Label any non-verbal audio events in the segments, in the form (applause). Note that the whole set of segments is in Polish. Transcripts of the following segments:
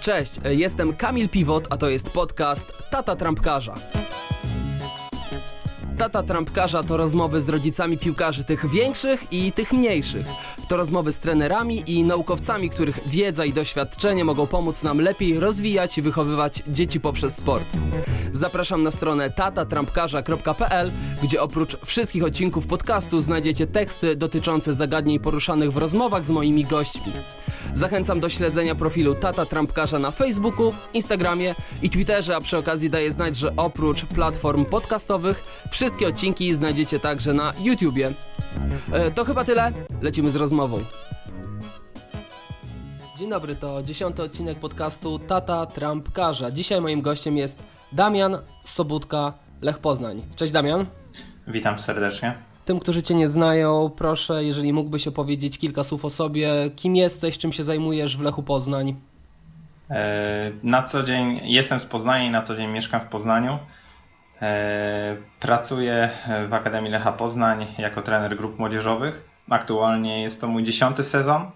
Cześć, jestem Kamil Piwot, a to jest podcast Tata Trampkarza. Tata Trampkarza to rozmowy z rodzicami piłkarzy tych większych i tych mniejszych. To rozmowy z trenerami i naukowcami, których wiedza i doświadczenie mogą pomóc nam lepiej rozwijać i wychowywać dzieci poprzez sport. Zapraszam na stronę tatatrampkarza.pl, gdzie oprócz wszystkich odcinków podcastu znajdziecie teksty dotyczące zagadnień poruszanych w rozmowach z moimi gośćmi. Zachęcam do śledzenia profilu Tata Trampkarza na Facebooku, Instagramie i Twitterze, a przy okazji daję znać, że oprócz platform podcastowych wszystkie odcinki znajdziecie także na YouTubie. E, to chyba tyle. Lecimy z rozmową. Dzień dobry, to dziesiąty odcinek podcastu Tata Trampkarza. Dzisiaj moim gościem jest Damian Sobutka, Lech Poznań. Cześć Damian. Witam serdecznie. Tym, którzy Cię nie znają, proszę, jeżeli mógłbyś opowiedzieć kilka słów o sobie, kim jesteś, czym się zajmujesz w Lechu Poznań? E, na co dzień jestem z Poznania i na co dzień mieszkam w Poznaniu. E, pracuję w Akademii Lecha Poznań jako trener grup młodzieżowych. Aktualnie jest to mój dziesiąty sezon.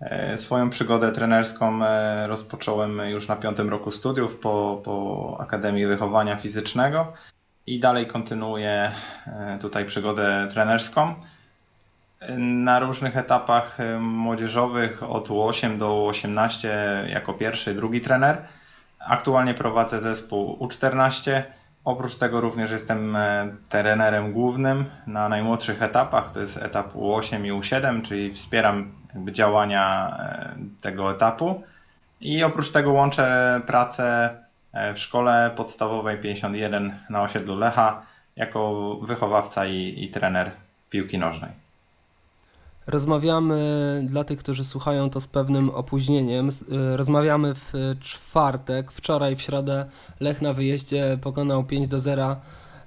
E, swoją przygodę trenerską rozpocząłem już na piątym roku studiów po, po Akademii Wychowania Fizycznego i dalej kontynuuję e, tutaj przygodę trenerską. Na różnych etapach e, młodzieżowych od U8 do U18 jako pierwszy, drugi trener. Aktualnie prowadzę zespół U14. Oprócz tego również jestem e, trenerem głównym na najmłodszych etapach, to jest etap U8 i U7, czyli wspieram działania tego etapu. I oprócz tego łączę pracę E, w szkole podstawowej 51 na osiedlu Lecha jako wychowawca i, i trener piłki nożnej. Rozmawiamy dla tych, którzy słuchają to z pewnym opóźnieniem. E, rozmawiamy w czwartek. Wczoraj w środę Lech na wyjeździe pokonał 5 do 0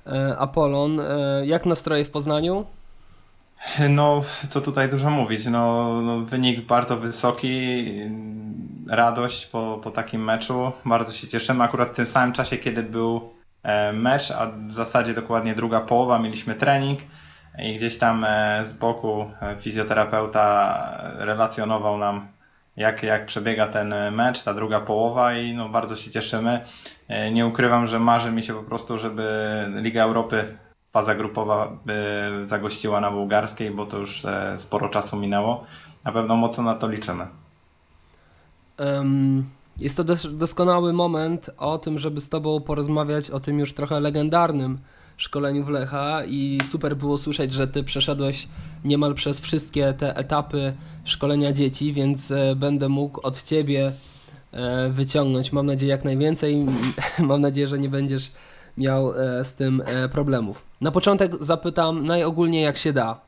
e, Apollon. Jak nastroje w Poznaniu? No, co tutaj dużo mówić. No, no, wynik bardzo wysoki, radość po, po takim meczu. Bardzo się cieszymy. Akurat w tym samym czasie, kiedy był e, mecz, a w zasadzie dokładnie druga połowa, mieliśmy trening i gdzieś tam e, z boku e, fizjoterapeuta relacjonował nam, jak, jak przebiega ten mecz, ta druga połowa i no, bardzo się cieszymy. Nie ukrywam, że marzy mi się po prostu, żeby Liga Europy faza grupowa zagościła na bułgarskiej, bo to już sporo czasu minęło. Na pewno mocno na to liczymy. Jest to doskonały moment o tym, żeby z Tobą porozmawiać o tym już trochę legendarnym szkoleniu w Lecha i super było słyszeć, że Ty przeszedłeś niemal przez wszystkie te etapy szkolenia dzieci, więc e, będę mógł od Ciebie e, wyciągnąć, mam nadzieję, jak najwięcej. (laughs) Mam nadzieję, że nie będziesz miał e, z tym problemów. Na początek zapytam najogólniej jak się da.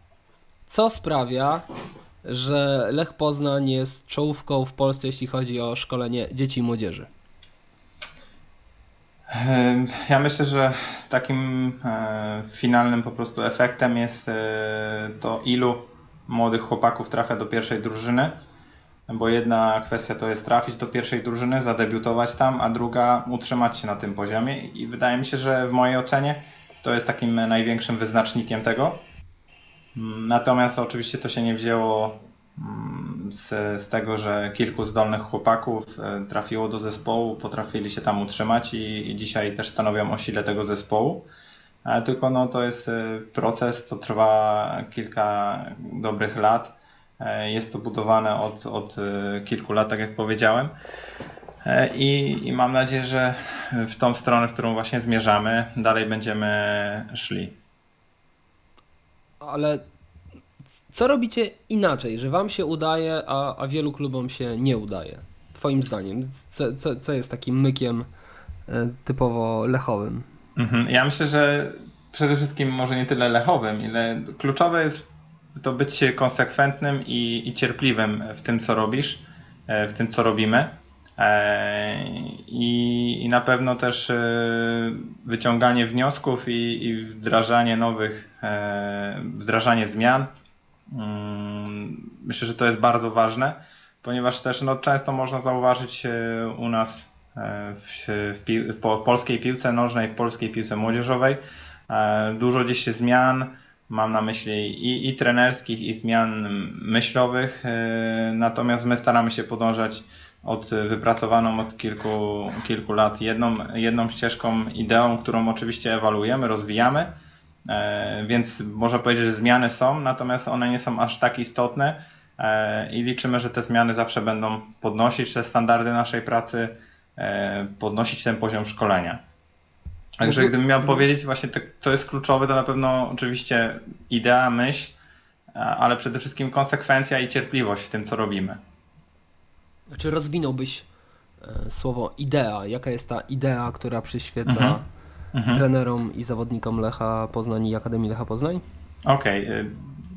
Co sprawia, że Lech Poznań jest czołówką w Polsce, jeśli chodzi o szkolenie dzieci i młodzieży? Ja myślę, że takim e, finalnym po prostu efektem jest e, to, ilu młodych chłopaków trafia do pierwszej drużyny, bo jedna kwestia to jest trafić do pierwszej drużyny, zadebiutować tam, a druga utrzymać się na tym poziomie i wydaje mi się, że w mojej ocenie to jest takim największym wyznacznikiem tego. Natomiast oczywiście to się nie wzięło mm, z, z tego, że kilku zdolnych chłopaków e, trafiło do zespołu, potrafili się tam utrzymać i, i dzisiaj też stanowią o sile tego zespołu. Tylko no, to jest e, proces, co trwa kilka dobrych lat. E, jest to budowane od, od kilku lat, tak jak powiedziałem. I, I mam nadzieję, że w tą stronę, w którą właśnie zmierzamy, dalej będziemy szli ale co robicie inaczej, że wam się udaje, a, a wielu klubom się nie udaje? Twoim zdaniem, co, co, co jest takim mykiem e, typowo lechowym? Mhm. Ja myślę, że przede wszystkim może nie tyle lechowym, ile kluczowe jest to być konsekwentnym i, i cierpliwym w tym, co robisz, e, w tym, co robimy. E, I, I, na pewno też wyciąganie wniosków i, i wdrażanie nowych, wdrażanie zmian. Mm, myślę, że to jest bardzo ważne, ponieważ też no, często można zauważyć u nas w, w, pi w polskiej piłce nożnej, w polskiej piłce młodzieżowej dużo gdzieś się zmian, mam na myśli i, i trenerskich, i zmian myślowych, natomiast my staramy się podążać od, wypracowaną od kilku, kilku lat jedną, jedną ścieżką, ideą, którą oczywiście ewaluujemy, rozwijamy, e, więc można powiedzieć, że zmiany są, natomiast one nie są aż tak istotne e, i liczymy, że te zmiany zawsze będą podnosić te standardy naszej pracy, e, podnosić ten poziom szkolenia. Także gdybym miał powiedzieć właśnie to, co jest kluczowe, to na pewno oczywiście idea, myśl, ale przede wszystkim konsekwencja i cierpliwość w tym, co robimy. Czy rozwinąłbyś e, słowo idea? Jaka jest ta idea, która przyświeca mhm. Mhm. trenerom i zawodnikom Lecha Poznań i Akademii Lecha Poznań? Okej. Okay.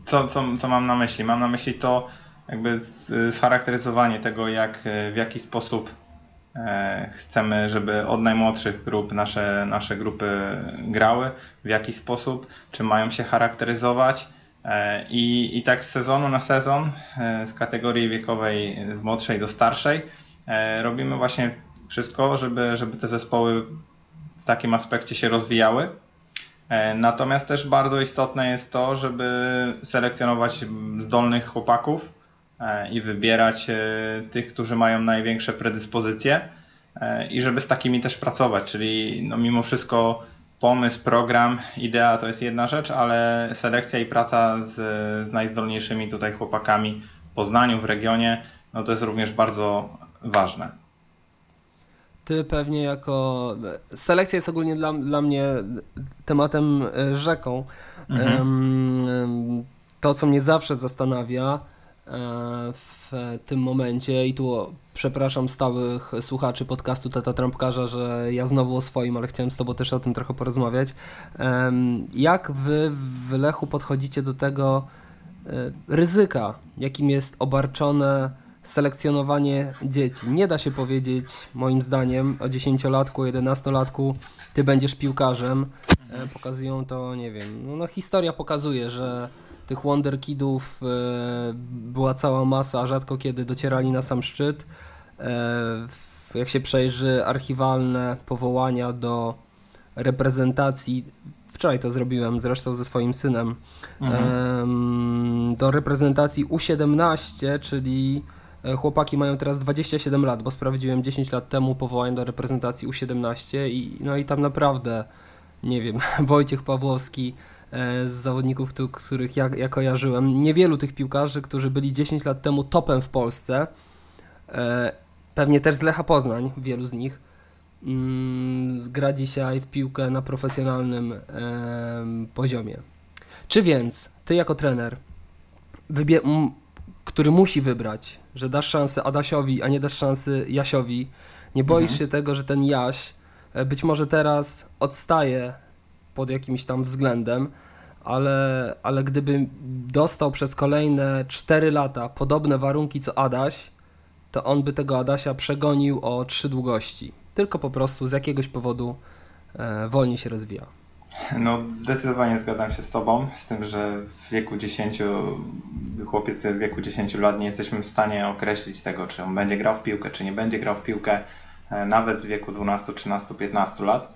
Co, co, co mam na myśli? Mam na myśli to jakby scharakteryzowanie tego, jak, w jaki sposób e, chcemy, żeby od najmłodszych grup nasze, nasze grupy grały, w jaki sposób, czy mają się charakteryzować, E, I, I tak z sezonu na sezon, e, z kategorii wiekowej z młodszej do starszej, robimy właśnie wszystko, żeby, żeby te zespoły w takim aspekcie się rozwijały. Natomiast też bardzo istotne jest to, żeby selekcjonować zdolnych chłopaków i wybierać tych, którzy mają największe predyspozycje i żeby z takimi też pracować, czyli no mimo wszystko pomysł, program, idea to jest jedna rzecz, ale selekcja i praca z, z najzdolniejszymi tutaj chłopakami w Poznaniu, w regionie, no to jest również bardzo ważne. Ty pewnie jako. Selekcja jest ogólnie dla, dla mnie tematem e, rzeką. Mhm. To, co mnie zawsze zastanawia, E, w tym momencie i tu przepraszam stałych słuchaczy podcastu Tata Trampkarza, że ja znowu o swoim, ale chciałem z Tobą też o tym trochę porozmawiać. Jak Wy w Lechu podchodzicie do tego e, ryzyka, jakim jest obarczone selekcjonowanie dzieci? Nie da się powiedzieć, moim zdaniem, o 10-latku, 11-latku, Ty będziesz piłkarzem. E, pokazują to, nie wiem, no, no historia pokazuje, że tych Wonder Kidów e, była cała masa, rzadko kiedy docierali na sam szczyt. E, jak się przejrzy archiwalne powołania do reprezentacji, wczoraj to zrobiłem zresztą ze swoim synem, mhm. do reprezentacji U17, czyli chłopaki mają teraz 27 lat, bo sprawdziłem 10 lat temu powołanie do reprezentacji U17 i no i tam naprawdę, nie wiem, (laughs) Wojciech Pawłowski, E, z zawodników, których ja, ja kojarzyłem. Niewielu tych piłkarzy, którzy byli 10 lat temu topem w Polsce, e, pewnie też z Lecha Poznań, wielu z nich, mm, gra dzisiaj w piłkę na profesjonalnym poziomie. Czy więc ty jako trener, który musi wybrać, że dasz szansę Adasiowi, a nie dasz szansy Jasiowi, nie boisz mhm. się tego, że ten Jaś e, być może teraz odstaje pod jakimś tam względem, ale, ale gdyby dostał przez kolejne 4 lata podobne warunki co Adaś, to on by tego Adasia przegonił o trzy długości. Tylko po prostu z jakiegoś powodu e, wolniej się rozwija. No, zdecydowanie zgadzam się z Tobą, z tym, że w wieku 10, chłopiec w wieku 10 lat nie jesteśmy w stanie określić tego, czy on będzie grał w piłkę, czy nie będzie grał w piłkę, e, nawet w wieku 12, 13, 15 lat.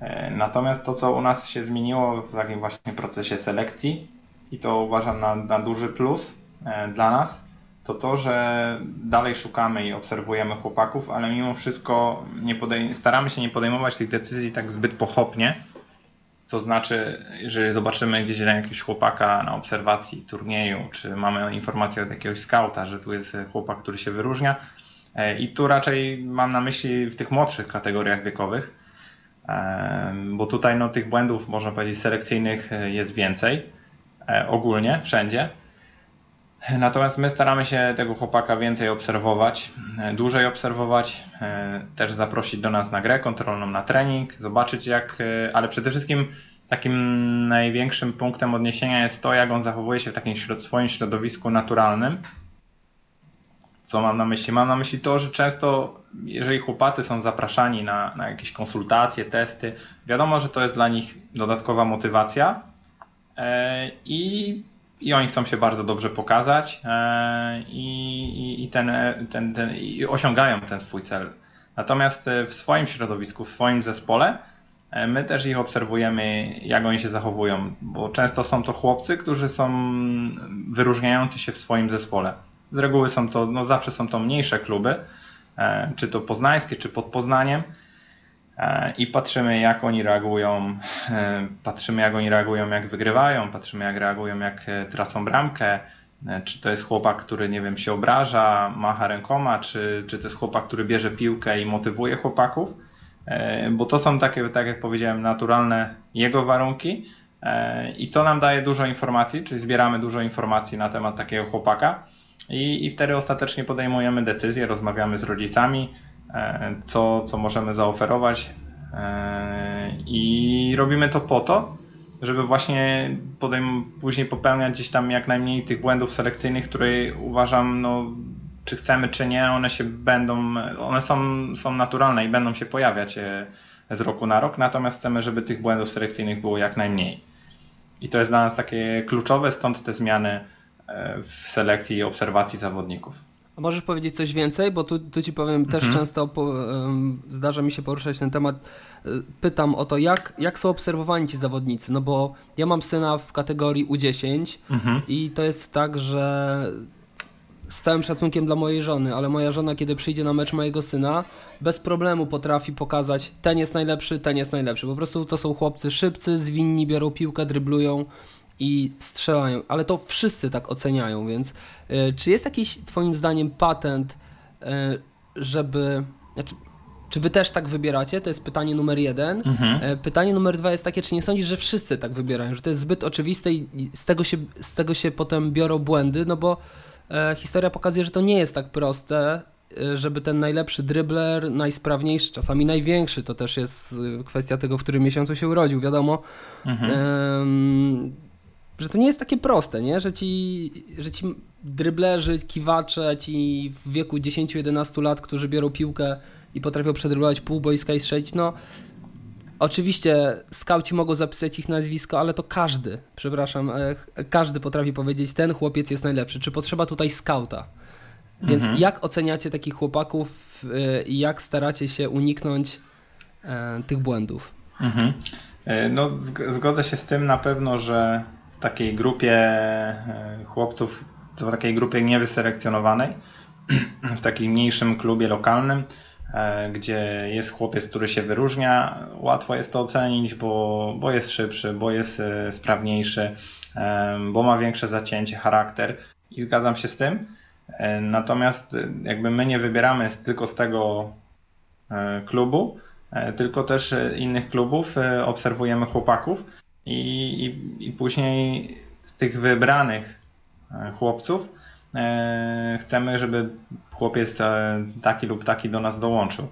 E, natomiast to, co u nas się zmieniło w takim właśnie procesie selekcji, i to uważam na, na duży plus e, dla nas, to to, że dalej szukamy i obserwujemy chłopaków, ale mimo wszystko nie staramy się nie podejmować tych decyzji tak zbyt pochopnie. Co znaczy, jeżeli zobaczymy gdzieś jakiegoś chłopaka na obserwacji turnieju, czy mamy informację od jakiegoś skauta, że tu jest chłopak, który się wyróżnia, e, i tu raczej mam na myśli w tych młodszych kategoriach wiekowych, bo tutaj no, tych błędów, można powiedzieć, selekcyjnych e, jest więcej, e, ogólnie, wszędzie. Natomiast my staramy się tego chłopaka więcej obserwować, e, dłużej obserwować, też zaprosić do nas na grę kontrolną, na trening, zobaczyć jak, ale przede wszystkim takim największym punktem odniesienia jest to, jak on zachowuje się w takim swoim środowisku naturalnym, co mam na myśli? Mam na myśli to, że często, jeżeli chłopacy są zapraszani na, na jakieś konsultacje, testy, wiadomo, że to jest dla nich dodatkowa motywacja e, i, i oni chcą się bardzo dobrze pokazać e, i, i, ten, ten, ten, i osiągają ten swój cel. Natomiast w swoim środowisku, w swoim zespole, e, my też ich obserwujemy, jak oni się zachowują, bo często są to chłopcy, którzy są wyróżniający się w swoim zespole Z reguły są to, no zawsze są to mniejsze kluby, czy to poznańskie, czy pod Poznaniem i patrzymy jak oni reagują, patrzymy jak oni reagują jak wygrywają, patrzymy jak reagują jak tracą bramkę, czy to jest chłopak, który nie wiem, się obraża, macha rękoma, czy, czy to jest chłopak, który bierze piłkę i motywuje chłopaków, bo to są takie, tak jak powiedziałem, naturalne jego warunki. I to nam daje dużo informacji, czyli zbieramy dużo informacji na temat takiego chłopaka. I, i wtedy ostatecznie podejmujemy decyzję, rozmawiamy z rodzicami, E, co, co możemy zaoferować. E, I robimy to po to, żeby właśnie podejm- później popełniać gdzieś tam jak najmniej tych błędów selekcyjnych, które uważam, no, czy chcemy, czy nie, one się będą, one są, są naturalne i będą się pojawiać e, z roku na rok, natomiast chcemy, żeby tych błędów selekcyjnych było jak najmniej. I to jest dla nas takie kluczowe, stąd te zmiany w selekcji i obserwacji zawodników. A możesz powiedzieć coś więcej? Bo tu, tu ci powiem, mhm. też często po, um, zdarza mi się poruszać ten temat. E, pytam o to, jak, jak są obserwowani ci zawodnicy? No bo ja mam syna w kategorii U10 mhm. i to jest tak, że z całym szacunkiem dla mojej żony, ale moja żona, kiedy przyjdzie na mecz mojego syna, bez problemu potrafi pokazać, ten jest najlepszy, ten jest najlepszy. Po prostu to są chłopcy szybcy, zwinni, biorą piłkę, dryblują i strzelają, ale to wszyscy tak oceniają, więc y, czy jest jakiś twoim zdaniem patent, y, żeby... Znaczy, czy wy też tak wybieracie? To jest pytanie numer jeden. Mhm. Y, pytanie numer dwa jest takie, czy nie sądzisz, że wszyscy tak wybierają, że to jest zbyt oczywiste i z tego się, z tego się potem biorą błędy, no bo e, historia pokazuje, że to nie jest tak proste, żeby ten najlepszy dribler, najsprawniejszy, czasami największy, to też jest kwestia tego, w którym miesiącu się urodził, wiadomo. Mhm że to nie jest takie proste, nie? Że ci, że ci dryblerzy, kiwacze, ci w wieku 10-11 lat, którzy biorą piłkę i potrafią przedryblować pół boiska i strzelić, no oczywiście skauci mogą zapisać ich nazwisko, ale to każdy, przepraszam, e, każdy potrafi powiedzieć, ten chłopiec jest najlepszy. Czy potrzeba tutaj skauta? Więc mhm. jak oceniacie takich chłopaków e, i jak staracie się uniknąć e, tych błędów? Mhm. No, zgodzę się z tym na pewno, że takiej grupie e, chłopców, w takiej grupie niewyselekcjonowanej, (clears throat) w takim mniejszym klubie lokalnym, e, gdzie jest chłopiec, który się wyróżnia, łatwo jest to ocenić, bo, bo jest szybszy, bo jest e, sprawniejszy, bo ma większe zacięcie, charakter i zgadzam się z tym. Natomiast jakby my nie wybieramy tylko z tego klubu, tylko też innych klubów, obserwujemy chłopaków i, i, i później z tych wybranych e, chłopców e, chcemy, żeby chłopiec e, taki lub taki do nas dołączył.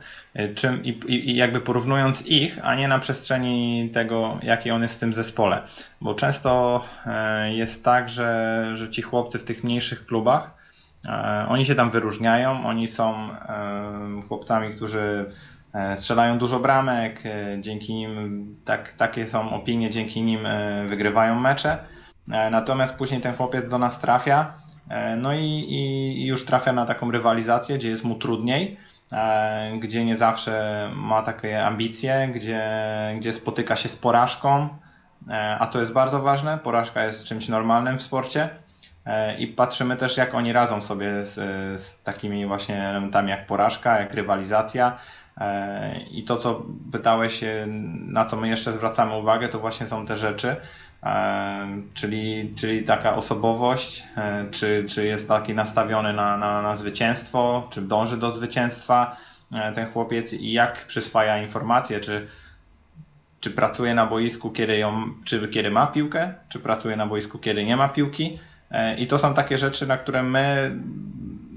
Czym, i, I jakby porównując ich, a nie na przestrzeni tego, jaki on jest w tym zespole. Bo często jest tak, że, że ci chłopcy w tych mniejszych klubach, oni się tam wyróżniają, oni są chłopcami, którzy strzelają dużo bramek, e, dzięki nim, tak, takie są opinie, dzięki nim e, wygrywają mecze. Natomiast później ten chłopiec do nas trafia, no i, i już trafia na taką rywalizację, gdzie jest mu trudniej, gdzie nie zawsze ma takie ambicje, gdzie, gdzie spotyka się z porażką, a to jest bardzo ważne. Porażka jest czymś normalnym w sporcie. I patrzymy też, jak oni radzą sobie z, z takimi właśnie elementami jak porażka, jak rywalizacja. E, I to, co pytałeś, na co my jeszcze zwracamy uwagę, to właśnie są te rzeczy, e, czyli, czyli taka osobowość, e, czy, czy jest taki nastawiony na, na, na zwycięstwo, czy dąży do zwycięstwa ten chłopiec i jak przyswaja informacje, czy, czy pracuje na boisku, kiedy, ją, czy kiedy ma piłkę, czy pracuje na boisku, kiedy nie ma piłki. I to są takie rzeczy, na które my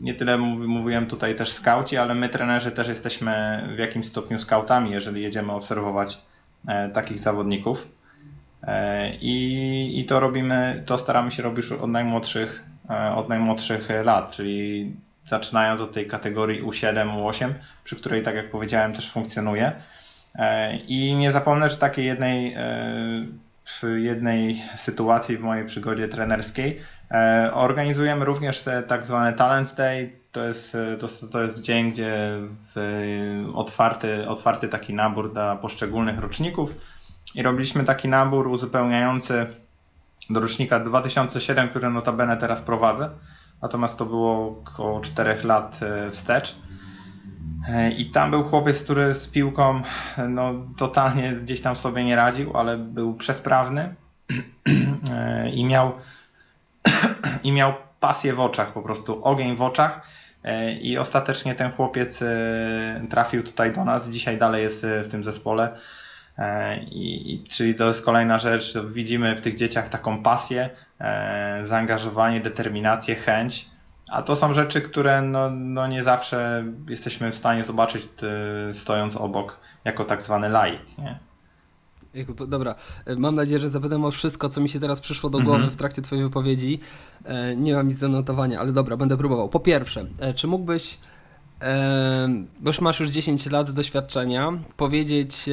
nie tyle mówiłem tutaj też skauci, ale my trenerzy też jesteśmy w jakimś stopniu skautami, jeżeli jedziemy obserwować e, takich zawodników. E, I, I to robimy, to staramy się robić od najmłodszych, e, od najmłodszych lat, czyli zaczynając od tej kategorii U7, U8, przy której, tak jak powiedziałem, też funkcjonuje. I nie zapomnę, że takiej jednej, w jednej sytuacji w mojej przygodzie trenerskiej organizujemy również tak zwany Talent Day. To jest, e, to, to jest dzień, gdzie otwarty, otwarty taki nabór dla poszczególnych roczników i robiliśmy taki nabór uzupełniający do rocznika 2007, który notabene teraz prowadzę. natomiast to było około 4 lat wstecz. I tam był chłopiec, który z piłką no, totalnie gdzieś tam sobie nie radził, ale był przesprawny (clears throat) i miał, i miał pasję w oczach, po prostu ogień w oczach. I ostatecznie ten chłopiec trafił tutaj do nas. Dzisiaj dalej jest w tym zespole. I, i, czyli to jest kolejna rzecz. Widzimy w tych dzieciach taką pasję, zaangażowanie, determinację, chęć. A to są rzeczy, które no, no nie zawsze jesteśmy w stanie zobaczyć stojąc obok, jako tak zwany laik. Nie? Dobra, mam nadzieję, że zapytam o wszystko, co mi się teraz przyszło do głowy -hmm. w trakcie Twojej wypowiedzi. E, nie mam nic do notowania, ale dobra, będę próbował. Po pierwsze, e, czy mógłbyś, e, bo już masz już 10 lat doświadczenia, powiedzieć,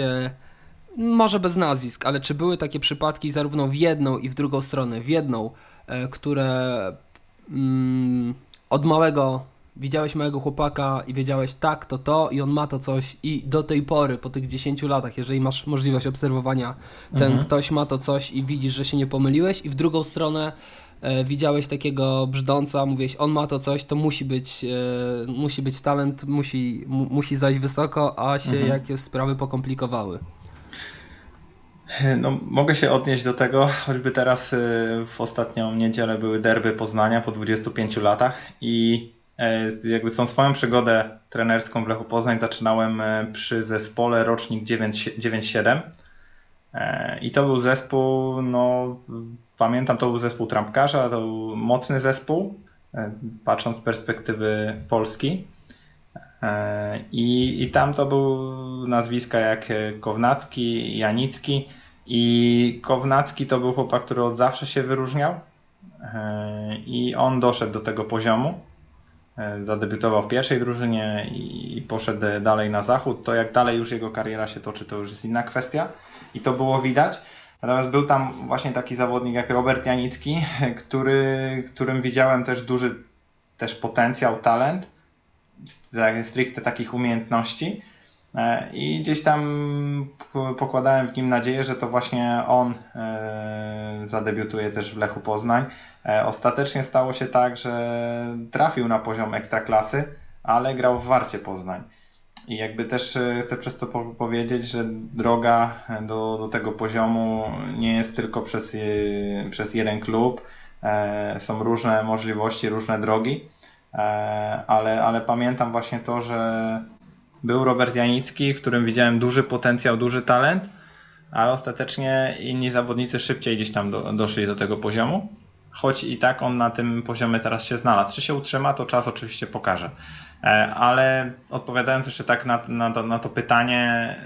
może bez nazwisk, ale czy były takie przypadki zarówno w jedną i w drugą stronę, w jedną, które mm, od małego widziałeś małego chłopaka i wiedziałeś tak, to to i on ma to coś i do tej pory, po tych 10 latach, jeżeli masz możliwość obserwowania, ten mhm. ktoś ma to coś i widzisz, że się nie pomyliłeś i w drugą stronę e, widziałeś takiego brzdąca, mówiłeś, on ma to coś, to musi być, e, musi być talent, musi, mu, musi zajść wysoko, a się mhm. jakieś sprawy pokomplikowały. No, mogę się odnieść do tego, choćby teraz y, w ostatnią niedzielę były derby Poznania po 25 latach i e, jakby tą swoją przygodę trenerską w Lechu Poznań zaczynałem e, przy zespole rocznik 9-7 e, i to był zespół, no pamiętam, to był zespół trampkarza, to był mocny zespół, patrząc z perspektywy Polski. I, I tam to był nazwiska jak Kownacki, Janicki, i Kownacki to był chłopak, który od zawsze się wyróżniał e, i on doszedł do tego poziomu. E, zadebiutował w pierwszej drużynie i poszedł dalej na zachód. To jak dalej już jego kariera się toczy, to już jest inna kwestia i to było widać. Natomiast był tam właśnie taki zawodnik jak Robert Janicki, (laughs) który, którym widziałem też duży też potencjał, talent, stricte takich umiejętności. E, I gdzieś tam pokładałem w nim nadzieję, że to właśnie on e, zadebiutuje też w Lechu Poznań. E, ostatecznie stało się tak, że trafił na poziom ekstraklasy, ale grał w Warcie Poznań. I jakby też chcę przez to powiedzieć, że droga do, do tego poziomu nie jest tylko przez, przez jeden klub. Są różne możliwości, różne drogi, ale, ale pamiętam właśnie to, że był Robert Janicki, w którym widziałem duży potencjał, duży talent, ale ostatecznie inni zawodnicy szybciej gdzieś tam do, doszli do tego poziomu. Choć i tak on na tym poziomie teraz się znalazł. Czy się utrzyma, to czas oczywiście pokaże. E, ale odpowiadając jeszcze tak na, na, na to pytanie,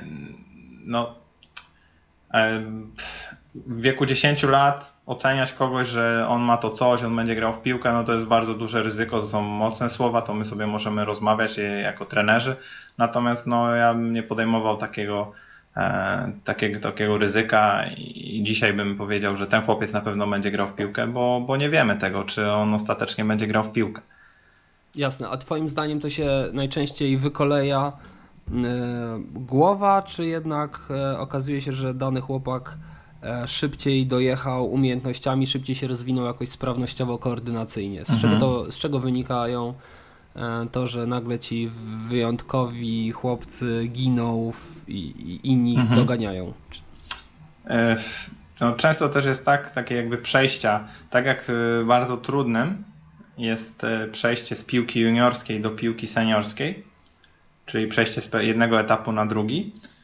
no e, w wieku 10 lat oceniać kogoś, że on ma to coś, on będzie grał w piłkę, no to jest bardzo duże ryzyko, to są mocne słowa, to my sobie możemy rozmawiać jako trenerzy, natomiast no ja bym nie podejmował takiego, e, takiego, takiego ryzyka i dzisiaj bym powiedział, że ten chłopiec na pewno będzie grał w piłkę, bo, bo nie wiemy tego, czy on ostatecznie będzie grał w piłkę. Jasne, a twoim zdaniem to się najczęściej wykoleja e, głowa, czy jednak e, okazuje się, że dany chłopak E, szybciej dojechał umiejętnościami, szybciej się rozwinął jakoś sprawnościowo-koordynacyjnie. Z, mhm. czego to, z czego wynikają e, to, że nagle ci wyjątkowi chłopcy giną i, i inni mhm. doganiają? E, no, często też jest tak, takie jakby przejścia, tak jak bardzo trudnym jest przejście z piłki juniorskiej do piłki seniorskiej, czyli przejście z jednego etapu na drugi E,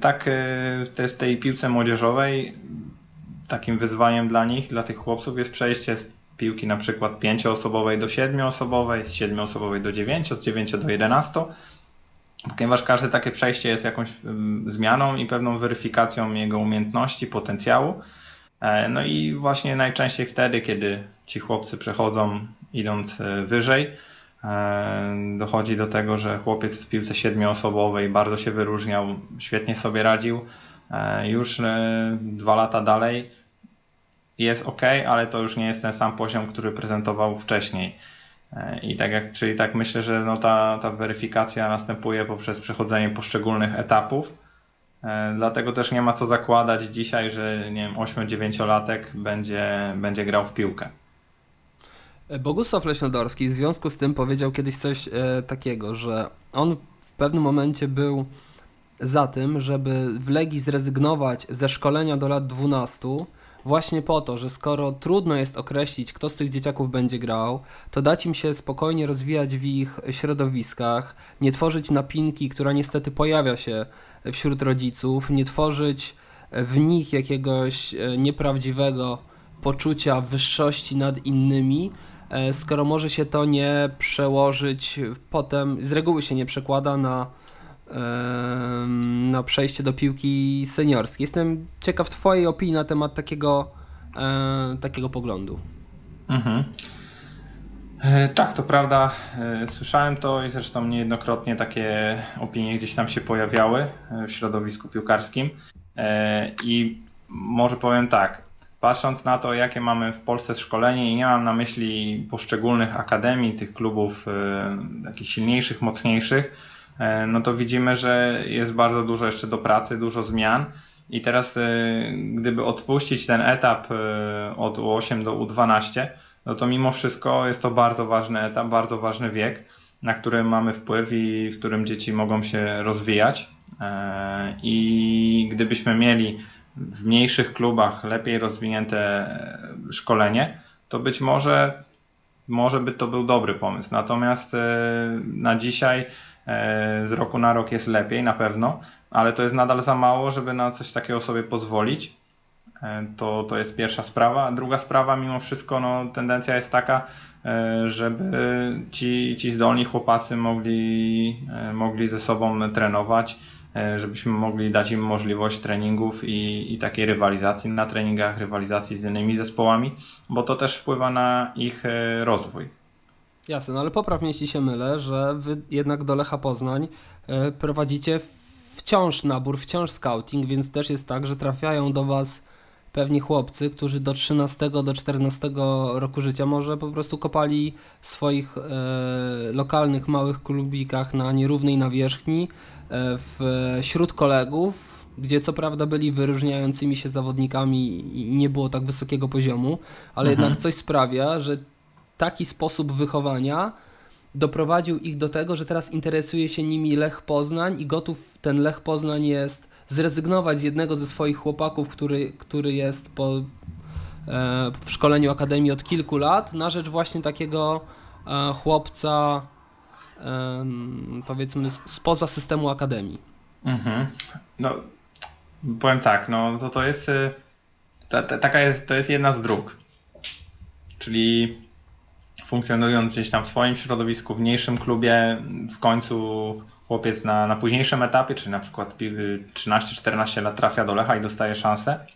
tak e, w tej piłce młodzieżowej takim wyzwaniem dla nich, dla tych chłopców jest przejście z piłki na przykład pięcioosobowej do siedmioosobowej, z siedmioosobowej do dziewięciu, od dziewięciu do jedenastu, ponieważ każde takie przejście jest jakąś zmianą i pewną weryfikacją jego umiejętności, potencjału. E, no i właśnie najczęściej wtedy, kiedy ci chłopcy przechodzą idąc wyżej, E, dochodzi do tego, że chłopiec w piłce siedmioosobowej bardzo się wyróżniał, świetnie sobie radził. E, już e, dwa lata dalej jest ok, ale to już nie jest ten sam poziom, który prezentował wcześniej. I tak jak, czyli tak myślę, że no ta, ta weryfikacja następuje poprzez przechodzenie poszczególnych etapów. Dlatego też nie ma co zakładać dzisiaj, że nie wiem, 8-9-latek będzie, będzie grał w piłkę. Bogusław Leśnodorski w związku z tym powiedział kiedyś coś e, takiego, że on w pewnym momencie był za tym, żeby w Legii zrezygnować ze szkolenia do lat 12, właśnie po to, że skoro trudno jest określić, kto z tych dzieciaków będzie grał, to dać im się spokojnie rozwijać w ich środowiskach, nie tworzyć napinki, która niestety pojawia się wśród rodziców, nie tworzyć w nich jakiegoś e, nieprawdziwego poczucia wyższości nad innymi, skoro może się to nie przełożyć potem, z reguły się nie przekłada na na przejście do piłki seniorskiej. Jestem ciekaw Twojej opinii na temat takiego, e, takiego poglądu. Mhm. E, tak, to prawda. E, słyszałem to i zresztą niejednokrotnie takie opinie gdzieś tam się pojawiały w środowisku piłkarskim. I może powiem tak, patrząc na to, jakie mamy w Polsce szkolenie, i nie mam na myśli poszczególnych akademii, tych klubów jakichś silniejszych, mocniejszych, E, no to widzimy, że jest bardzo dużo jeszcze do pracy, dużo zmian. I teraz, e, gdyby odpuścić ten etap od U8 do U12, no to mimo wszystko jest to bardzo ważny etap, bardzo ważny wiek, na który mamy wpływ i w którym dzieci mogą się rozwijać. I gdybyśmy mieli w mniejszych klubach lepiej rozwinięte szkolenie, to być może, może by to był dobry pomysł. Natomiast na dzisiaj E, z roku na rok jest lepiej, na pewno, ale to jest nadal za mało, żeby na coś takiego sobie pozwolić. E, to, to jest pierwsza sprawa. Druga sprawa, mimo wszystko, no, tendencja jest taka, e, żeby ci, ci zdolni chłopacy mogli, mogli ze sobą trenować, żebyśmy mogli dać im możliwość treningów i, i takiej rywalizacji na treningach, rywalizacji z innymi zespołami, bo to też wpływa na ich rozwój. Jasne, no ale popraw mnie, jeśli się mylę, że wy jednak do Lecha Poznań e, prowadzicie wciąż nabór, wciąż scouting, więc też jest tak, że trafiają do Was pewni chłopcy, którzy do 13, do 14 roku życia może po prostu kopali w swoich e, lokalnych małych klubikach na nierównej nawierzchni e, wśród kolegów, gdzie co prawda byli wyróżniającymi się zawodnikami i nie było tak wysokiego poziomu, ale mhm. jednak coś sprawia, że taki sposób wychowania doprowadził ich do tego, że teraz interesuje się nimi Lech Poznań i gotów ten Lech Poznań jest zrezygnować z jednego ze swoich chłopaków, który, który jest po, e, w szkoleniu akademii od kilku lat, na rzecz właśnie takiego e, chłopca e, powiedzmy spoza systemu akademii. Mhm. No, powiem tak, no to, to jest, y, ta, ta, taka jest, to jest jedna z dróg. Czyli funkcjonując gdzieś tam w swoim środowisku, w mniejszym klubie, w końcu chłopiec na, na późniejszym etapie, czyli na przykład 13-14 lat trafia do Lecha i dostaje szansę.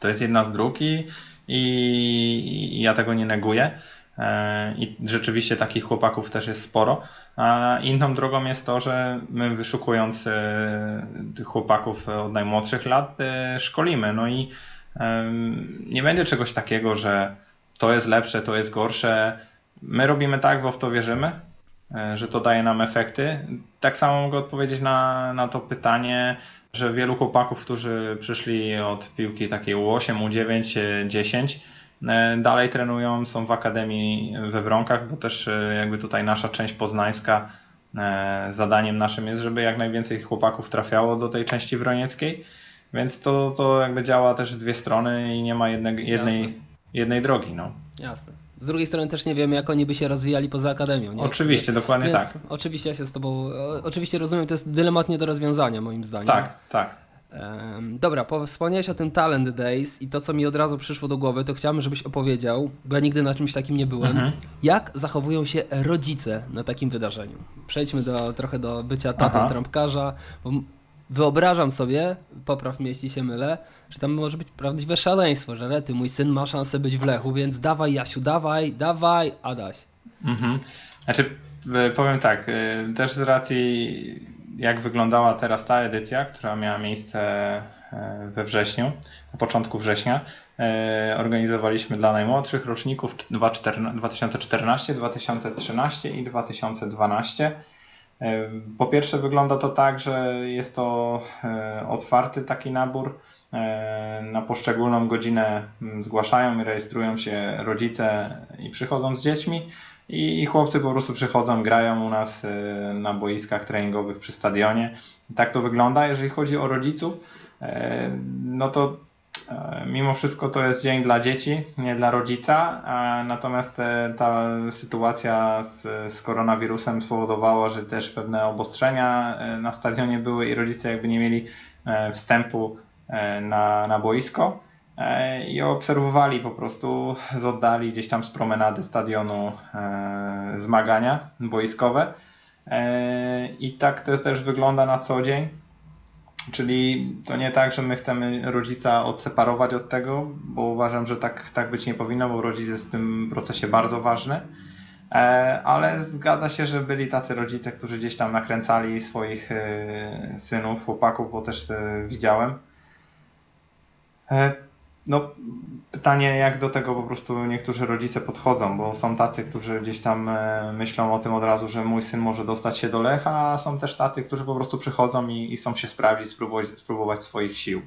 To jest jedna z dróg i, i ja tego nie neguję. E, I rzeczywiście takich chłopaków też jest sporo. A inną drogą jest to, że my wyszukując e, tych chłopaków od najmłodszych lat e, szkolimy. No i nie będzie czegoś takiego, że to jest lepsze, to jest gorsze. My robimy tak, bo w to wierzymy, że to daje nam efekty. Tak samo mogę odpowiedzieć na, na to pytanie, że wielu chłopaków, którzy przyszli od piłki takiej U8, U9, 10, dalej trenują, są w akademii we Wronkach, bo też e, jakby tutaj nasza część poznańska e, zadaniem naszym jest, żeby jak najwięcej chłopaków trafiało do tej części wronieckiej, więc to, to jakby działa też w dwie strony i nie ma jednej, jednej jednej drogi. No. Jasne. Z drugiej strony też nie wiemy, jak oni by się rozwijali poza akademią. Nie? Oczywiście, dokładnie Więc tak. Oczywiście ja się z Tobą, oczywiście rozumiem, to jest dylemat nie do rozwiązania moim zdaniem. Tak, tak. Um, dobra, wspomniałeś o tym Talent Days i to, co mi od razu przyszło do głowy, to chciałbym, żebyś opowiedział, bo ja nigdy na czymś takim nie byłem, mhm. jak zachowują się rodzice na takim wydarzeniu. Przejdźmy do, trochę do bycia tatą Aha. trampkarza, bo wyobrażam sobie, popraw mnie jeśli się mylę, że tam może być prawdziwe szaleństwo, że Rety, mój syn ma szansę być w Lechu, więc dawaj Jasiu, dawaj, dawaj, Adaś. Mhm. Znaczy, e, powiem tak, e, też z racji jak wyglądała teraz ta edycja, która miała miejsce e, we wrześniu, na początku września, organizowaliśmy dla najmłodszych roczników 2014, 2013 i 2012 Po pierwsze, wygląda to tak, że jest to otwarty taki nabór. Na poszczególną godzinę zgłaszają i rejestrują się rodzice i przychodzą z dziećmi. I chłopcy po prostu przychodzą, grają u nas na boiskach treningowych przy stadionie. Tak to wygląda. Jeżeli chodzi o rodziców, no to E, mimo wszystko to jest dzień dla dzieci, nie dla rodzica, natomiast ta sytuacja z, z koronawirusem spowodowała, że też pewne obostrzenia na stadionie były i rodzice jakby nie mieli wstępu na, na boisko i obserwowali po prostu z oddali gdzieś tam z promenady stadionu zmagania boiskowe. I tak to też wygląda na co dzień. Czyli to nie tak, że my chcemy rodzica odseparować od tego, bo uważam, że tak, tak być nie powinno, bo rodzic jest w tym procesie bardzo ważny. E, ale zgadza się, że byli tacy rodzice, którzy gdzieś tam nakręcali swoich e, synów, chłopaków, bo też e, widziałem. No, pytanie, jak do tego po prostu niektórzy rodzice podchodzą, bo są tacy, którzy gdzieś tam e, myślą o tym od razu, że mój syn może dostać się do Lecha, a są też tacy, którzy po prostu przychodzą i, i chcą się sprawdzić, spróbować, spróbować swoich sił.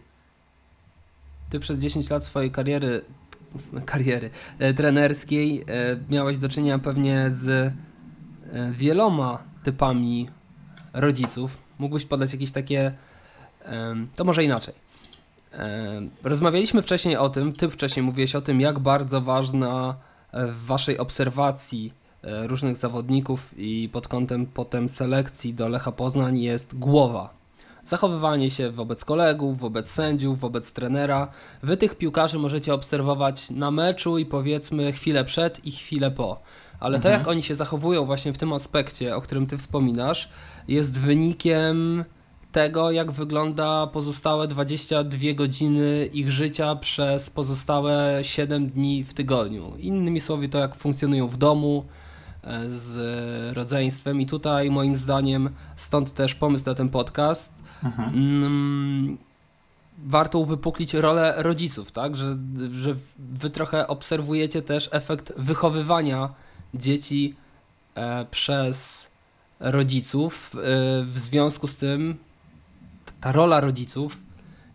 Ty przez 10 lat swojej kariery, kariery e, trenerskiej e, miałeś do czynienia pewnie z e, wieloma typami rodziców. Mógłbyś podać jakieś takie, to może inaczej Rozmawialiśmy wcześniej o tym, ty wcześniej mówiłeś o tym, jak bardzo ważna e, w waszej obserwacji e, różnych zawodników i pod kątem potem selekcji do Lecha Poznań jest głowa. Zachowywanie się wobec kolegów, wobec sędziów, wobec trenera. Wy tych piłkarzy możecie obserwować na meczu i powiedzmy chwilę przed i chwilę po. Ale mhm. to, jak oni się zachowują właśnie w tym aspekcie, o którym ty wspominasz, jest wynikiem tego, jak wygląda pozostałe 22 godziny ich życia przez pozostałe 7 dni w tygodniu. Innymi słowy, to jak funkcjonują w domu e, z rodzeństwem. I tutaj, moim zdaniem, stąd też pomysł na ten podcast. Mhm. Mm, warto uwypuklić rolę rodziców, tak? Że, że wy trochę obserwujecie też efekt wychowywania dzieci e, przez rodziców. E, w związku z tym ta rola rodziców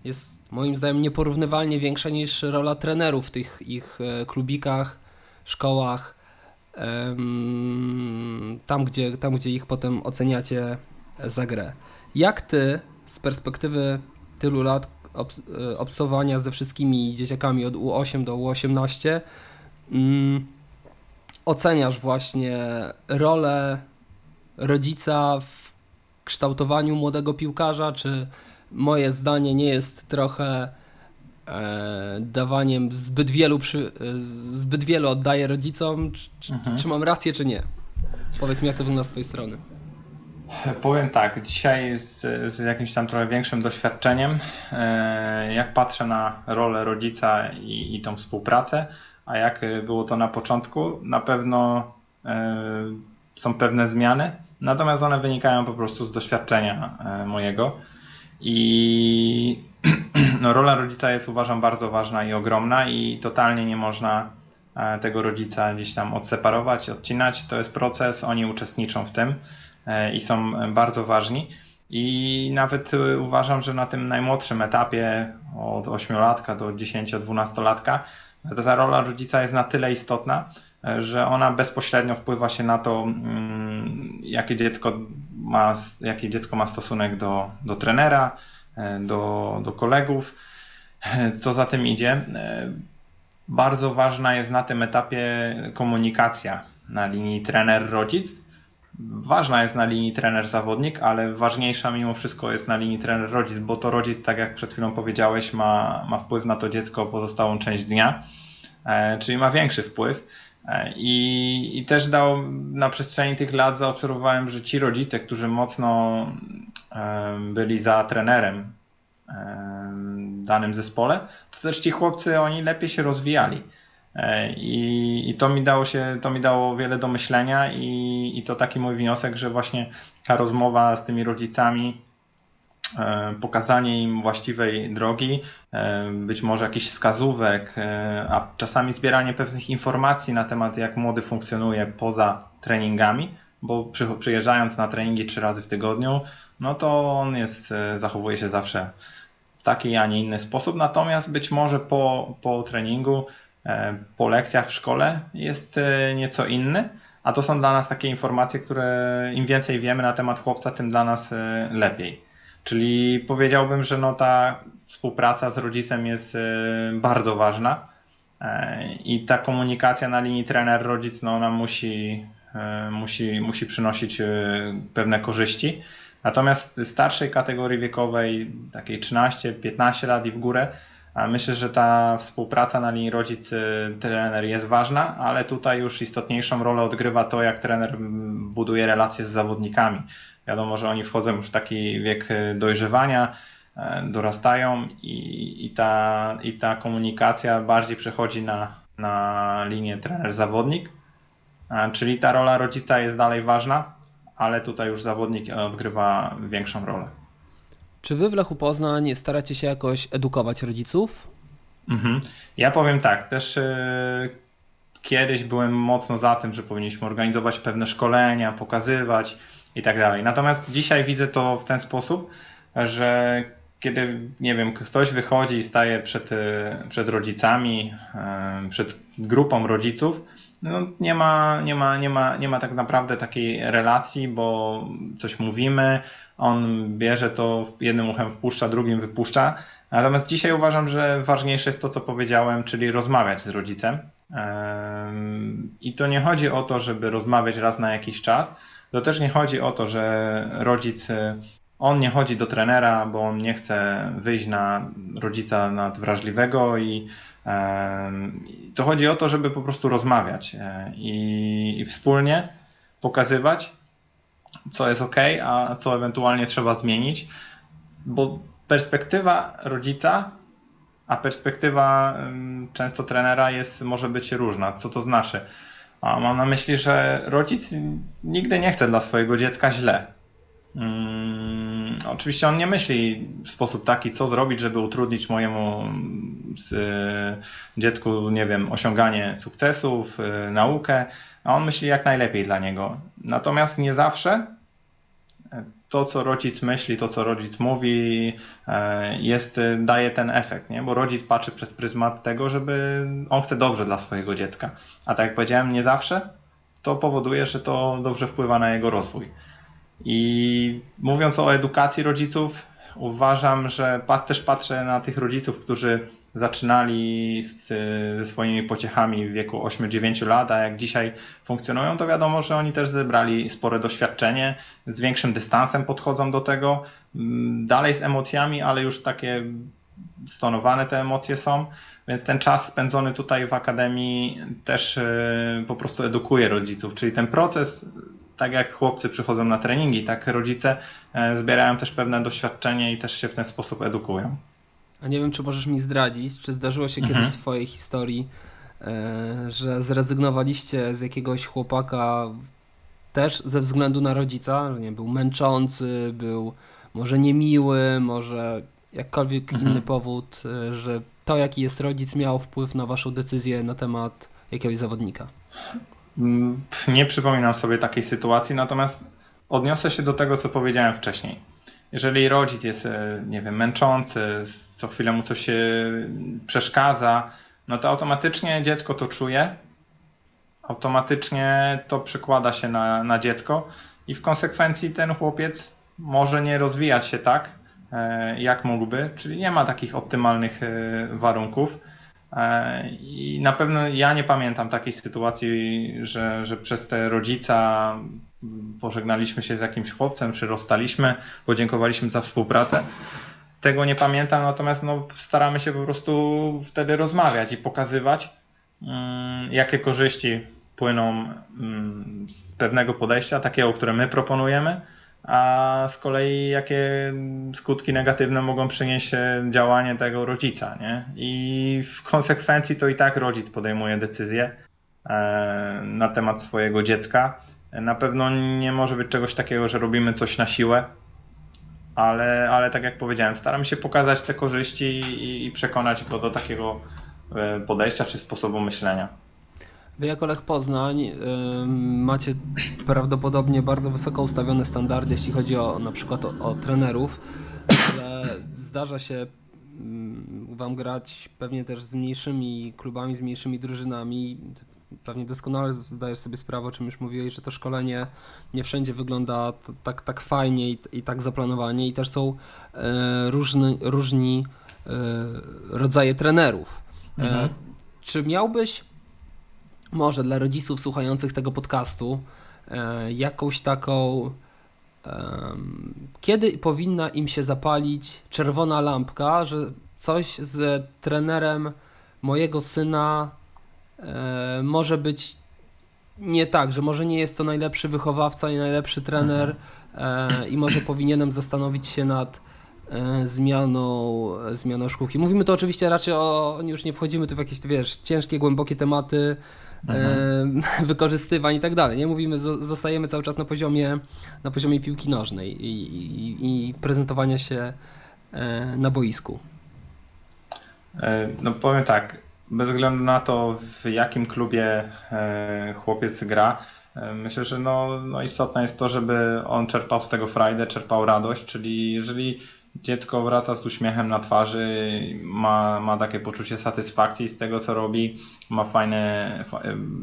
jest moim zdaniem nieporównywalnie większa niż rola trenerów w tych ich e, klubikach, szkołach, tam gdzie, tam gdzie ich potem oceniacie za grę. Jak ty z perspektywy tylu lat e, obcowania ze wszystkimi dzieciakami od U8 do U18 mm, oceniasz właśnie rolę rodzica w kształtowaniu młodego piłkarza, czy moje zdanie nie jest trochę e, dawaniem zbyt wielu, przy, e, zbyt wielu oddaję rodzicom, czy, mhm. czy, mam rację, czy nie? Powiedz mi, jak to wygląda z twojej strony. Powiem tak, dzisiaj z, z, jakimś tam trochę większym doświadczeniem, e, jak patrzę na rolę rodzica i, i tą współpracę, a jak było to na początku, na pewno e, są pewne zmiany, Natomiast one wynikają po prostu z doświadczenia e, mojego. I (clears throat) no, rola rodzica jest uważam bardzo ważna i ogromna i totalnie nie można e, tego rodzica gdzieś tam odseparować, odcinać. To jest proces, oni uczestniczą w tym e, i są bardzo ważni. I nawet uważam, że na tym najmłodszym etapie od 8-latka do 10-12 latka ta rola rodzica jest na tyle istotna, że ona bezpośrednio wpływa się na to, mm, jakie dziecko ma, jakie dziecko ma stosunek do, do trenera, e, do, do kolegów. E, co za tym idzie, e, bardzo ważna jest na tym etapie komunikacja na linii trener-rodzic. Ważna jest na linii trener-zawodnik, ale ważniejsza mimo wszystko jest na linii trener-rodzic, bo to rodzic, tak jak przed chwilą powiedziałeś, ma, ma wpływ na to dziecko pozostałą część dnia, czyli ma większy wpływ. I, I też dał na przestrzeni tych lat zaobserwowałem, że ci rodzice, którzy mocno byli za trenerem w danym zespole, to też ci chłopcy oni lepiej się rozwijali. E, I, I, to mi dało się, to mi dało wiele do myślenia i, i to taki mój wniosek, że właśnie ta rozmowa z tymi rodzicami E, pokazanie im właściwej drogi, e, być może jakichś wskazówek, e, a czasami zbieranie pewnych informacji na temat, jak młody funkcjonuje poza treningami, bo przyjeżdżając na treningi trzy razy w tygodniu, no to on jest, e, zachowuje się zawsze w taki, a nie inny sposób. Natomiast być może po, po treningu, e, po lekcjach w szkole jest e, nieco inny. A to są dla nas takie informacje, które im więcej wiemy na temat chłopca, tym dla nas lepiej. Czyli powiedziałbym, że no ta współpraca z rodzicem jest bardzo ważna i ta komunikacja na linii trener-rodzic, no ona musi, musi, musi przynosić pewne korzyści. Natomiast starszej kategorii wiekowej, takiej 13-15 lat i w górę, myślę, że ta współpraca na linii rodzic-trener jest ważna, ale tutaj już istotniejszą rolę odgrywa to, jak trener buduje relacje z zawodnikami. Wiadomo, że oni wchodzą już w taki wiek dojrzewania, e, dorastają i, i, ta, i ta komunikacja bardziej przechodzi na, na linię trener-zawodnik, czyli ta rola rodzica jest dalej ważna, ale tutaj już zawodnik odgrywa większą rolę. Czy wy w Lechu Poznań staracie się jakoś edukować rodziców? Mhm. Ja powiem tak, też yy, kiedyś byłem mocno za tym, że powinniśmy organizować pewne szkolenia, pokazywać i tak dalej. Natomiast dzisiaj widzę to w ten sposób, że kiedy, nie wiem, ktoś wychodzi i staje przed, e, przed rodzicami, yy, przed grupą rodziców, no, nie, ma, nie, ma, nie, ma, nie ma tak naprawdę takiej relacji, bo coś mówimy, on bierze to jednym uchem wpuszcza, drugim wypuszcza. Natomiast dzisiaj uważam, że ważniejsze jest to, co powiedziałem, czyli rozmawiać z rodzicem. I to nie chodzi o to, żeby rozmawiać raz na jakiś czas. To też nie chodzi o to, że rodzic, on nie chodzi do trenera, bo on nie chce wyjść na rodzica nadwrażliwego i to chodzi o to, żeby po prostu rozmawiać i, i wspólnie pokazywać, co jest ok, a co ewentualnie trzeba zmienić, bo perspektywa rodzica, a perspektywa często trenera jest, może być różna. Co to znaczy? A mam na myśli, że rodzic nigdy nie chce dla swojego dziecka źle. Hmm, oczywiście on nie myśli w sposób taki, co zrobić, żeby utrudnić mojemu dziecku, nie wiem, osiąganie sukcesów, y, naukę, a on myśli jak najlepiej dla niego. Natomiast nie zawsze to, co rodzic myśli, to, co rodzic mówi, e, jest, daje ten efekt, nie? bo rodzic patrzy przez pryzmat tego, żeby on chce dobrze dla swojego dziecka. A tak jak powiedziałem, nie zawsze to powoduje, że to dobrze wpływa na jego rozwój. I mówiąc o edukacji rodziców, uważam, że też patrzę na tych rodziców, którzy zaczynali z, ze swoimi pociechami w wieku 8-9 lat, a jak dzisiaj funkcjonują, to wiadomo, że oni też zebrali spore doświadczenie, z większym dystansem podchodzą do tego, mm, dalej z emocjami, ale już takie stonowane te emocje są, więc ten czas spędzony tutaj w akademii też y, po prostu edukuje rodziców, czyli ten proces tak jak chłopcy przychodzą na treningi, tak rodzice e, zbierają też pewne doświadczenie i też się w ten sposób edukują. A nie wiem, czy możesz mi zdradzić, czy zdarzyło się mhm. kiedyś w Twojej historii, e, że zrezygnowaliście z jakiegoś chłopaka też ze względu na rodzica, że nie był męczący, był może niemiły, może jakkolwiek mhm. inny powód, e, że to, jaki jest rodzic, miał wpływ na Waszą decyzję na temat jakiegoś zawodnika? Mm, nie przypominam sobie takiej sytuacji, natomiast odniosę się do tego, co powiedziałem wcześniej. Jeżeli rodzic jest, e, nie wiem, męczący, co chwilę mu coś przeszkadza, no to automatycznie dziecko to czuje, automatycznie to przekłada się na, na dziecko i w konsekwencji ten chłopiec może nie rozwijać się tak, e, jak mógłby, czyli nie ma takich optymalnych e, warunków. E, I na pewno ja nie pamiętam takiej sytuacji, że, że przez te rodzica pożegnaliśmy się z jakimś chłopcem, czy rozstaliśmy, podziękowaliśmy za współpracę. Tego nie pamiętam, natomiast no, staramy się po prostu wtedy rozmawiać i pokazywać, mm, jakie korzyści płyną mm, z pewnego podejścia, takiego, które my proponujemy, a z kolei jakie skutki negatywne mogą przynieść działanie tego rodzica. Nie? I w konsekwencji to i tak rodzic podejmuje decyzję e, na temat swojego dziecka. Na pewno nie może być czegoś takiego, że robimy coś na siłę, ale, ale tak jak powiedziałem, staramy się pokazać te korzyści i, i przekonać go do takiego e, podejścia czy sposobu myślenia. Wy jako Lech Poznań yy, macie prawdopodobnie bardzo wysoko ustawione standardy, jeśli chodzi o na przykład o, o trenerów, ale zdarza się wam grać pewnie też z mniejszymi klubami, z mniejszymi drużynami. Pewnie doskonale zdajesz sobie sprawę, o czym już mówiłeś, że to szkolenie nie wszędzie wygląda tak, tak fajnie i, i tak zaplanowanie i też są e, różny, różni e, rodzaje trenerów. E, mhm. czy miałbyś może dla rodziców słuchających tego podcastu e, jakąś taką kiedy powinna im się zapalić czerwona lampka, że coś z trenerem mojego syna może być nie tak, że może nie jest to najlepszy wychowawca i najlepszy trener e, i może powinienem zastanowić się nad e, zmianą, zmianą szkółki. Mówimy to oczywiście raczej o, już nie wchodzimy tu w jakieś, wiesz, ciężkie, głębokie tematy mhm. (laughs) wykorzystywań i tak dalej. Nie mówimy, zostajemy cały czas na poziomie, na poziomie piłki nożnej i, i, i prezentowania się na boisku. E, no powiem tak, bez względu na to, w jakim klubie e, chłopiec gra, e, myślę, że no, no istotne jest to, żeby on czerpał z tego frajdę, czerpał radość, czyli jeżeli dziecko wraca z uśmiechem na twarzy, ma, ma takie poczucie satysfakcji z tego, co robi, ma fajne,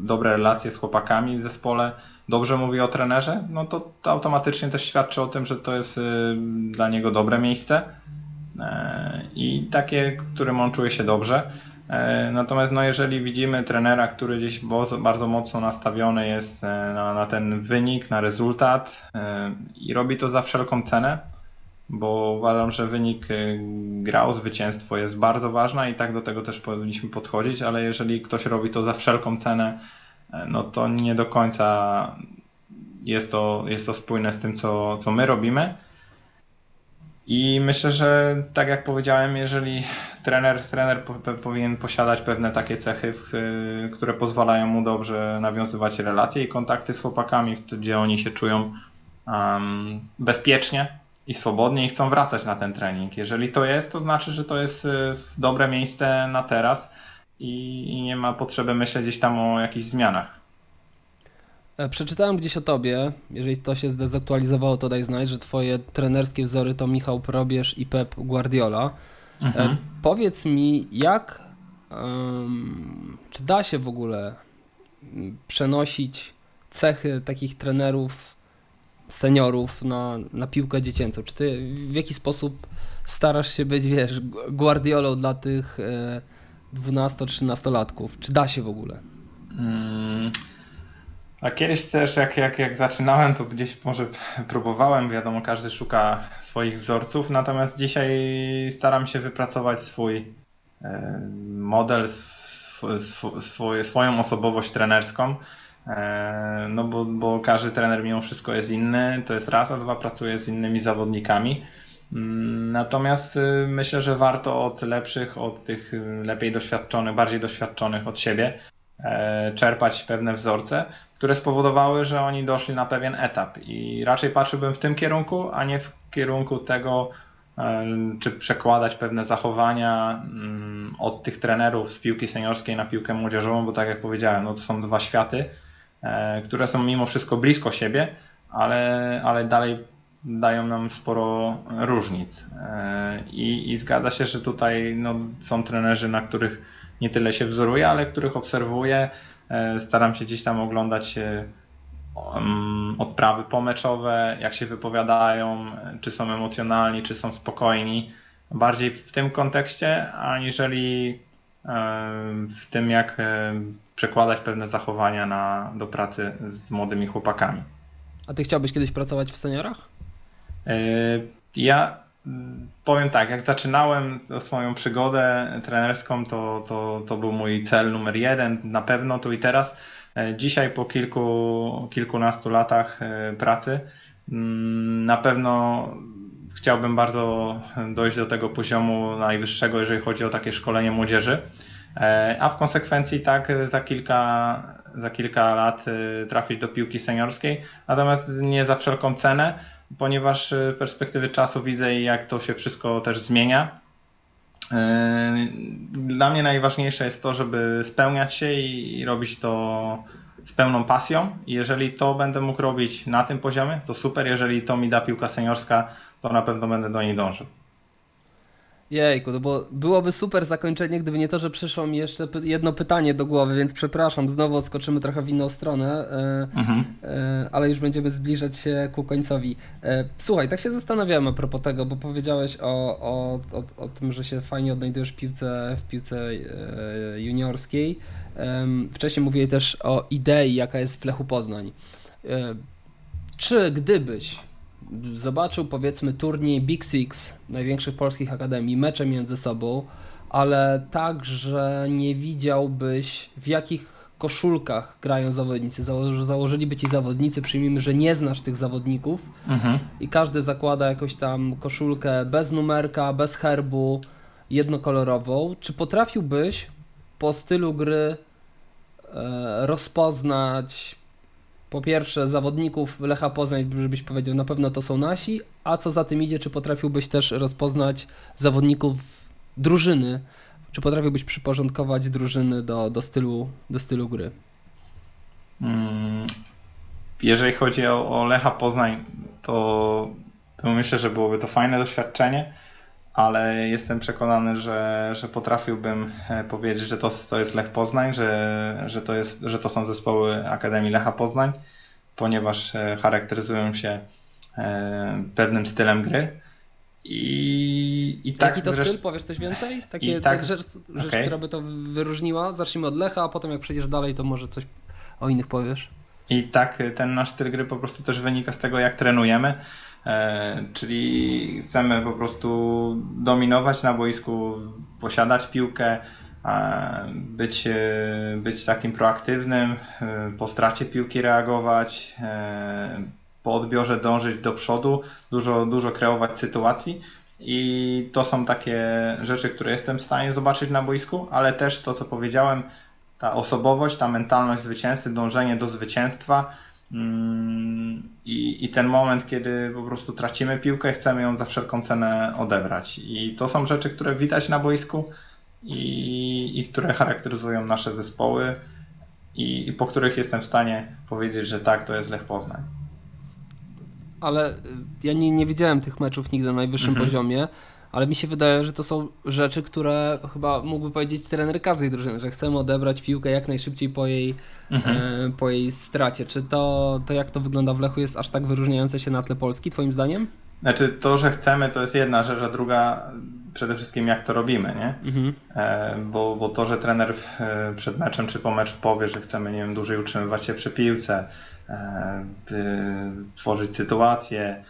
dobre relacje z chłopakami w zespole, dobrze mówi o trenerze, no to, to automatycznie też świadczy o tym, że to jest dla niego dobre miejsce E, i takie, którym on czuje się dobrze. E, natomiast no, jeżeli widzimy trenera, który gdzieś bardzo mocno nastawiony jest e, na, na ten wynik, na rezultat i robi to za wszelką cenę, bo uważam, że wynik grał, zwycięstwo jest bardzo ważne i tak do tego też powinniśmy podchodzić, ale jeżeli ktoś robi to za wszelką cenę, no to nie do końca jest to, jest to spójne z tym, co, co my robimy. I myślę, że tak jak powiedziałem, jeżeli trener, trener powinien posiadać pewne takie cechy, które pozwalają mu dobrze nawiązywać relacje i kontakty z chłopakami, gdzie oni się czują um, bezpiecznie i swobodnie i chcą wracać na ten trening. Jeżeli to jest, to znaczy, że to jest y, dobre miejsce na teraz i, i nie ma potrzeby myśleć gdzieś tam o jakichś zmianach. E, przeczytałem gdzieś o tobie, jeżeli to się zdezaktualizowało, to daj znać, że twoje trenerskie wzory to Michał Probierz i Pep Guardiola. E, mhm. powiedz mi, jak, um, czy da się w ogóle przenosić cechy takich trenerów, seniorów na, na piłkę dziecięcą? Czy ty w jaki sposób starasz się być, wiesz, Guardiolą dla tych e, 12-13 Czy da się w ogóle? Hmm. A kiedyś też, jak, jak, jak zaczynałem, to gdzieś może (laughs) próbowałem, wiadomo, każdy szuka swoich wzorców, natomiast dzisiaj staram się wypracować swój e, model, swój, swoją osobowość trenerską, e, no bo, bo każdy trener mimo wszystko jest inny, to jest raz, a dwa pracuje z innymi zawodnikami. Mm, natomiast y, myślę, że warto od lepszych, od tych lepiej doświadczonych, bardziej doświadczonych od siebie czerpać pewne wzorce, które spowodowały, że oni doszli na pewien etap. I raczej patrzyłbym w tym kierunku, a nie w kierunku tego, e, czy przekładać pewne zachowania mm, od tych trenerów z piłki seniorskiej na piłkę młodzieżową, bo tak jak powiedziałem, no to są dwa światy, e, które są mimo wszystko blisko siebie, ale, ale dalej dają nam sporo różnic. E, I, i zgadza się, że tutaj no, są trenerzy, na których nie tyle się wzoruje, ale których obserwuję, E, staram się gdzieś tam oglądać e, odprawy pomeczowe, jak się wypowiadają, czy są emocjonalni, czy są spokojni. Bardziej w tym kontekście, aniżeli e, w tym, jak przekładać pewne zachowania na, do pracy z młodymi chłopakami. A ty chciałbyś kiedyś pracować w seniorach? Ja powiem tak, jak zaczynałem swoją przygodę trenerską, to, to, to był mój cel numer jeden, na pewno tu i teraz. E, dzisiaj po kilku, kilkunastu latach e, pracy mm, na pewno chciałbym bardzo dojść do tego poziomu najwyższego, jeżeli chodzi o takie szkolenie młodzieży, e, a w konsekwencji tak za kilka, za kilka lat trafić do piłki seniorskiej, natomiast nie za wszelką cenę, ponieważ z perspektywy czasu widzę, jak to się wszystko też zmienia. Dla mnie najważniejsze jest to, żeby spełniać się i robić to z pełną pasją. Jeżeli to będę mógł robić na tym poziomie, to super. Jeżeli to mi da piłka seniorska, to na pewno będę do niej dążył. Jejku, to było, byłoby super zakończenie, gdyby nie to, że przyszło mi jeszcze jedno pytanie do głowy, więc przepraszam, znowu odskoczymy trochę w inną stronę, e, mhm. E, ale już będziemy zbliżać się ku końcowi. E, słuchaj, tak się zastanawiałem a propos tego, bo powiedziałeś o, o, o, o tym, że się fajnie odnajdujesz w piłce, w piłce juniorskiej. Wcześniej mówiłeś też o idei, jaka jest w Lechu Poznań. Czy gdybyś zobaczył powiedzmy turniej Big Six największych polskich akademii, mecze między sobą, ale tak, że nie widziałbyś w jakich koszulkach grają zawodnicy. Zało założyliby ci zawodnicy, przyjmijmy, że nie znasz tych zawodników mhm. i każdy zakłada jakąś tam koszulkę bez numerka, bez herbu, jednokolorową. Czy potrafiłbyś po stylu gry e, rozpoznać po pierwsze zawodników Lecha Poznań, żebyś powiedział, na pewno to są nasi, a co za tym idzie, czy potrafiłbyś też rozpoznać zawodników drużyny, czy potrafiłbyś przyporządkować drużyny do, do, stylu, do stylu gry? Mm, jeżeli chodzi o, o Lecha Poznań, to myślę, że byłoby to fajne doświadczenie, ale jestem przekonany, że, że potrafiłbym e, powiedzieć, że to, to jest Lech Poznań, że, że, to jest, że to są zespoły Akademii Lecha Poznań, ponieważ e, charakteryzują się e, pewnym stylem gry. I, i tak Jaki to styl? Powiesz coś więcej? Takie, tak, tak, rzecz, rzecz okay. która by to wyróżniła? Zacznijmy od Lecha, a potem jak przejdziesz dalej, to może coś o innych powiesz. I tak ten nasz styl gry po prostu też wynika z tego, jak trenujemy. E, czyli chcemy po prostu dominować na boisku, posiadać piłkę, być, e, być takim proaktywnym, e, po stracie piłki reagować, po odbiorze dążyć do przodu, dużo, dużo kreować sytuacji. I to są takie rzeczy, które jestem w stanie zobaczyć na boisku, ale też to, co powiedziałem, ta osobowość, ta mentalność zwycięzcy, dążenie do zwycięstwa, I, I ten moment, kiedy po prostu tracimy piłkę, chcemy ją za wszelką cenę odebrać. I to są rzeczy, które widać na boisku i, i które charakteryzują nasze zespoły i, i po których jestem w stanie powiedzieć, że tak, to jest Lech Poznań. Ale ja nie, nie widziałem tych meczów nigdy na najwyższym mhm. poziomie ale mi się wydaje, że to są rzeczy, które chyba mógłby powiedzieć trener każdej drużyny, że chcemy odebrać piłkę jak najszybciej po jej, mhm. e, po jej stracie. Czy to, to, jak to wygląda w Lechu, jest aż tak wyróżniające się na tle Polski, Twoim zdaniem? Znaczy, to, że chcemy, to jest jedna rzecz, a druga przede wszystkim jak to robimy, nie? Mhm. E, bo, bo to, że trener e, przed meczem czy po meczu powie, że chcemy, nie wiem, dłużej utrzymywać się przy piłce, e, tworzyć sytuacje,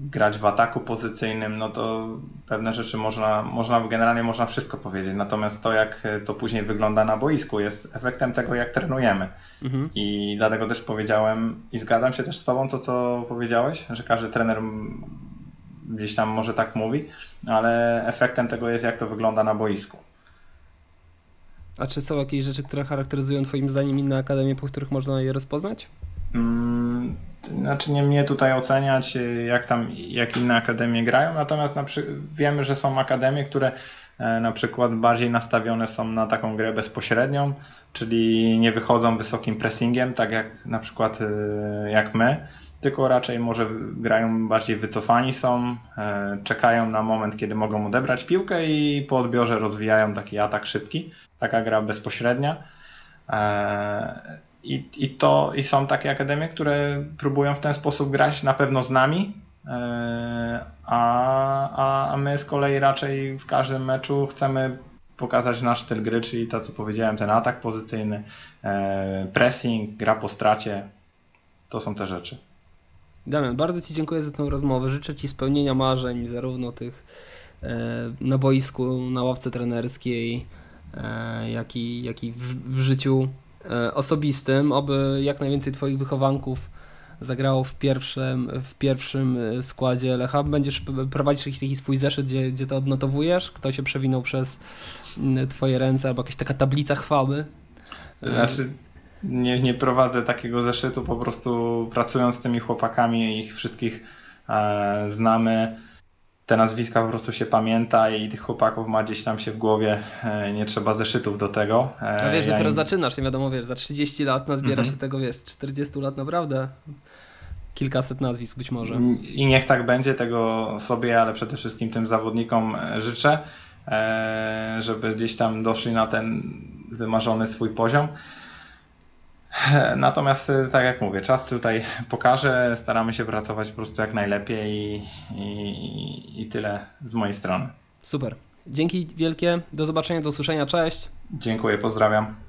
grać w ataku pozycyjnym, no to pewne rzeczy można, można, generalnie można wszystko powiedzieć. Natomiast to, jak to później wygląda na boisku, jest efektem tego, jak trenujemy. Mhm. I dlatego też powiedziałem, i zgadzam się też z Tobą, to co powiedziałeś, że każdy trener gdzieś tam może tak mówi, ale efektem tego jest, jak to wygląda na boisku. A czy są jakieś rzeczy, które charakteryzują Twoim zdaniem inne akademie, po których można je rozpoznać? Mm, znaczy nie mnie tutaj oceniać, jak tam, jak inne akademie grają, natomiast na wiemy, że są akademie, które e, na przykład bardziej nastawione są na taką grę bezpośrednią, czyli nie wychodzą wysokim pressingiem, tak jak na przykład e, jak my, tylko raczej może grają bardziej wycofani są, e, czekają na moment, kiedy mogą odebrać piłkę i po odbiorze rozwijają taki atak szybki, taka gra bezpośrednia. I, i, to, I są takie akademie, które próbują w ten sposób grać na pewno z nami, e, a, a my z kolei raczej w każdym meczu chcemy pokazać nasz styl gry, czyli to, co powiedziałem, ten atak pozycyjny, e, pressing, gra po stracie. To są te rzeczy. Damian, bardzo Ci dziękuję za tę rozmowę. Życzę Ci spełnienia marzeń, zarówno tych e, na boisku, na ławce trenerskiej, jak i, jak i w, w życiu osobistym, oby jak najwięcej Twoich wychowanków zagrało w pierwszym, w pierwszym e, składzie Lecha. Będziesz prowadzić jakiś taki swój zeszyt, gdzie, gdzie to odnotowujesz? Kto się przewinął przez Twoje ręce, albo jakaś taka tablica chwały? E, znaczy, nie, nie prowadzę takiego zeszytu, po prostu pracując z tymi chłopakami, ich wszystkich e, znamy te nazwiska po prostu się pamięta i tych chłopaków ma gdzieś tam się w głowie, nie trzeba zeszytów do tego. A wiesz, ja dopiero im... zaczynasz, nie wiadomo, wiesz, za 30 lat nazbiera mm -hmm. się tego, wiesz, 40 lat naprawdę kilkaset nazwisk być może. I niech tak będzie, tego sobie, ale przede wszystkim tym zawodnikom życzę, żeby gdzieś tam doszli na ten wymarzony swój poziom. (laughs) Natomiast, y, tak jak mówię, czas tutaj pokaże. Staramy się pracować po prostu jak najlepiej i, i, i tyle z mojej strony. Super. Dzięki wielkie. Do zobaczenia, do usłyszenia. Cześć. Dziękuję, pozdrawiam.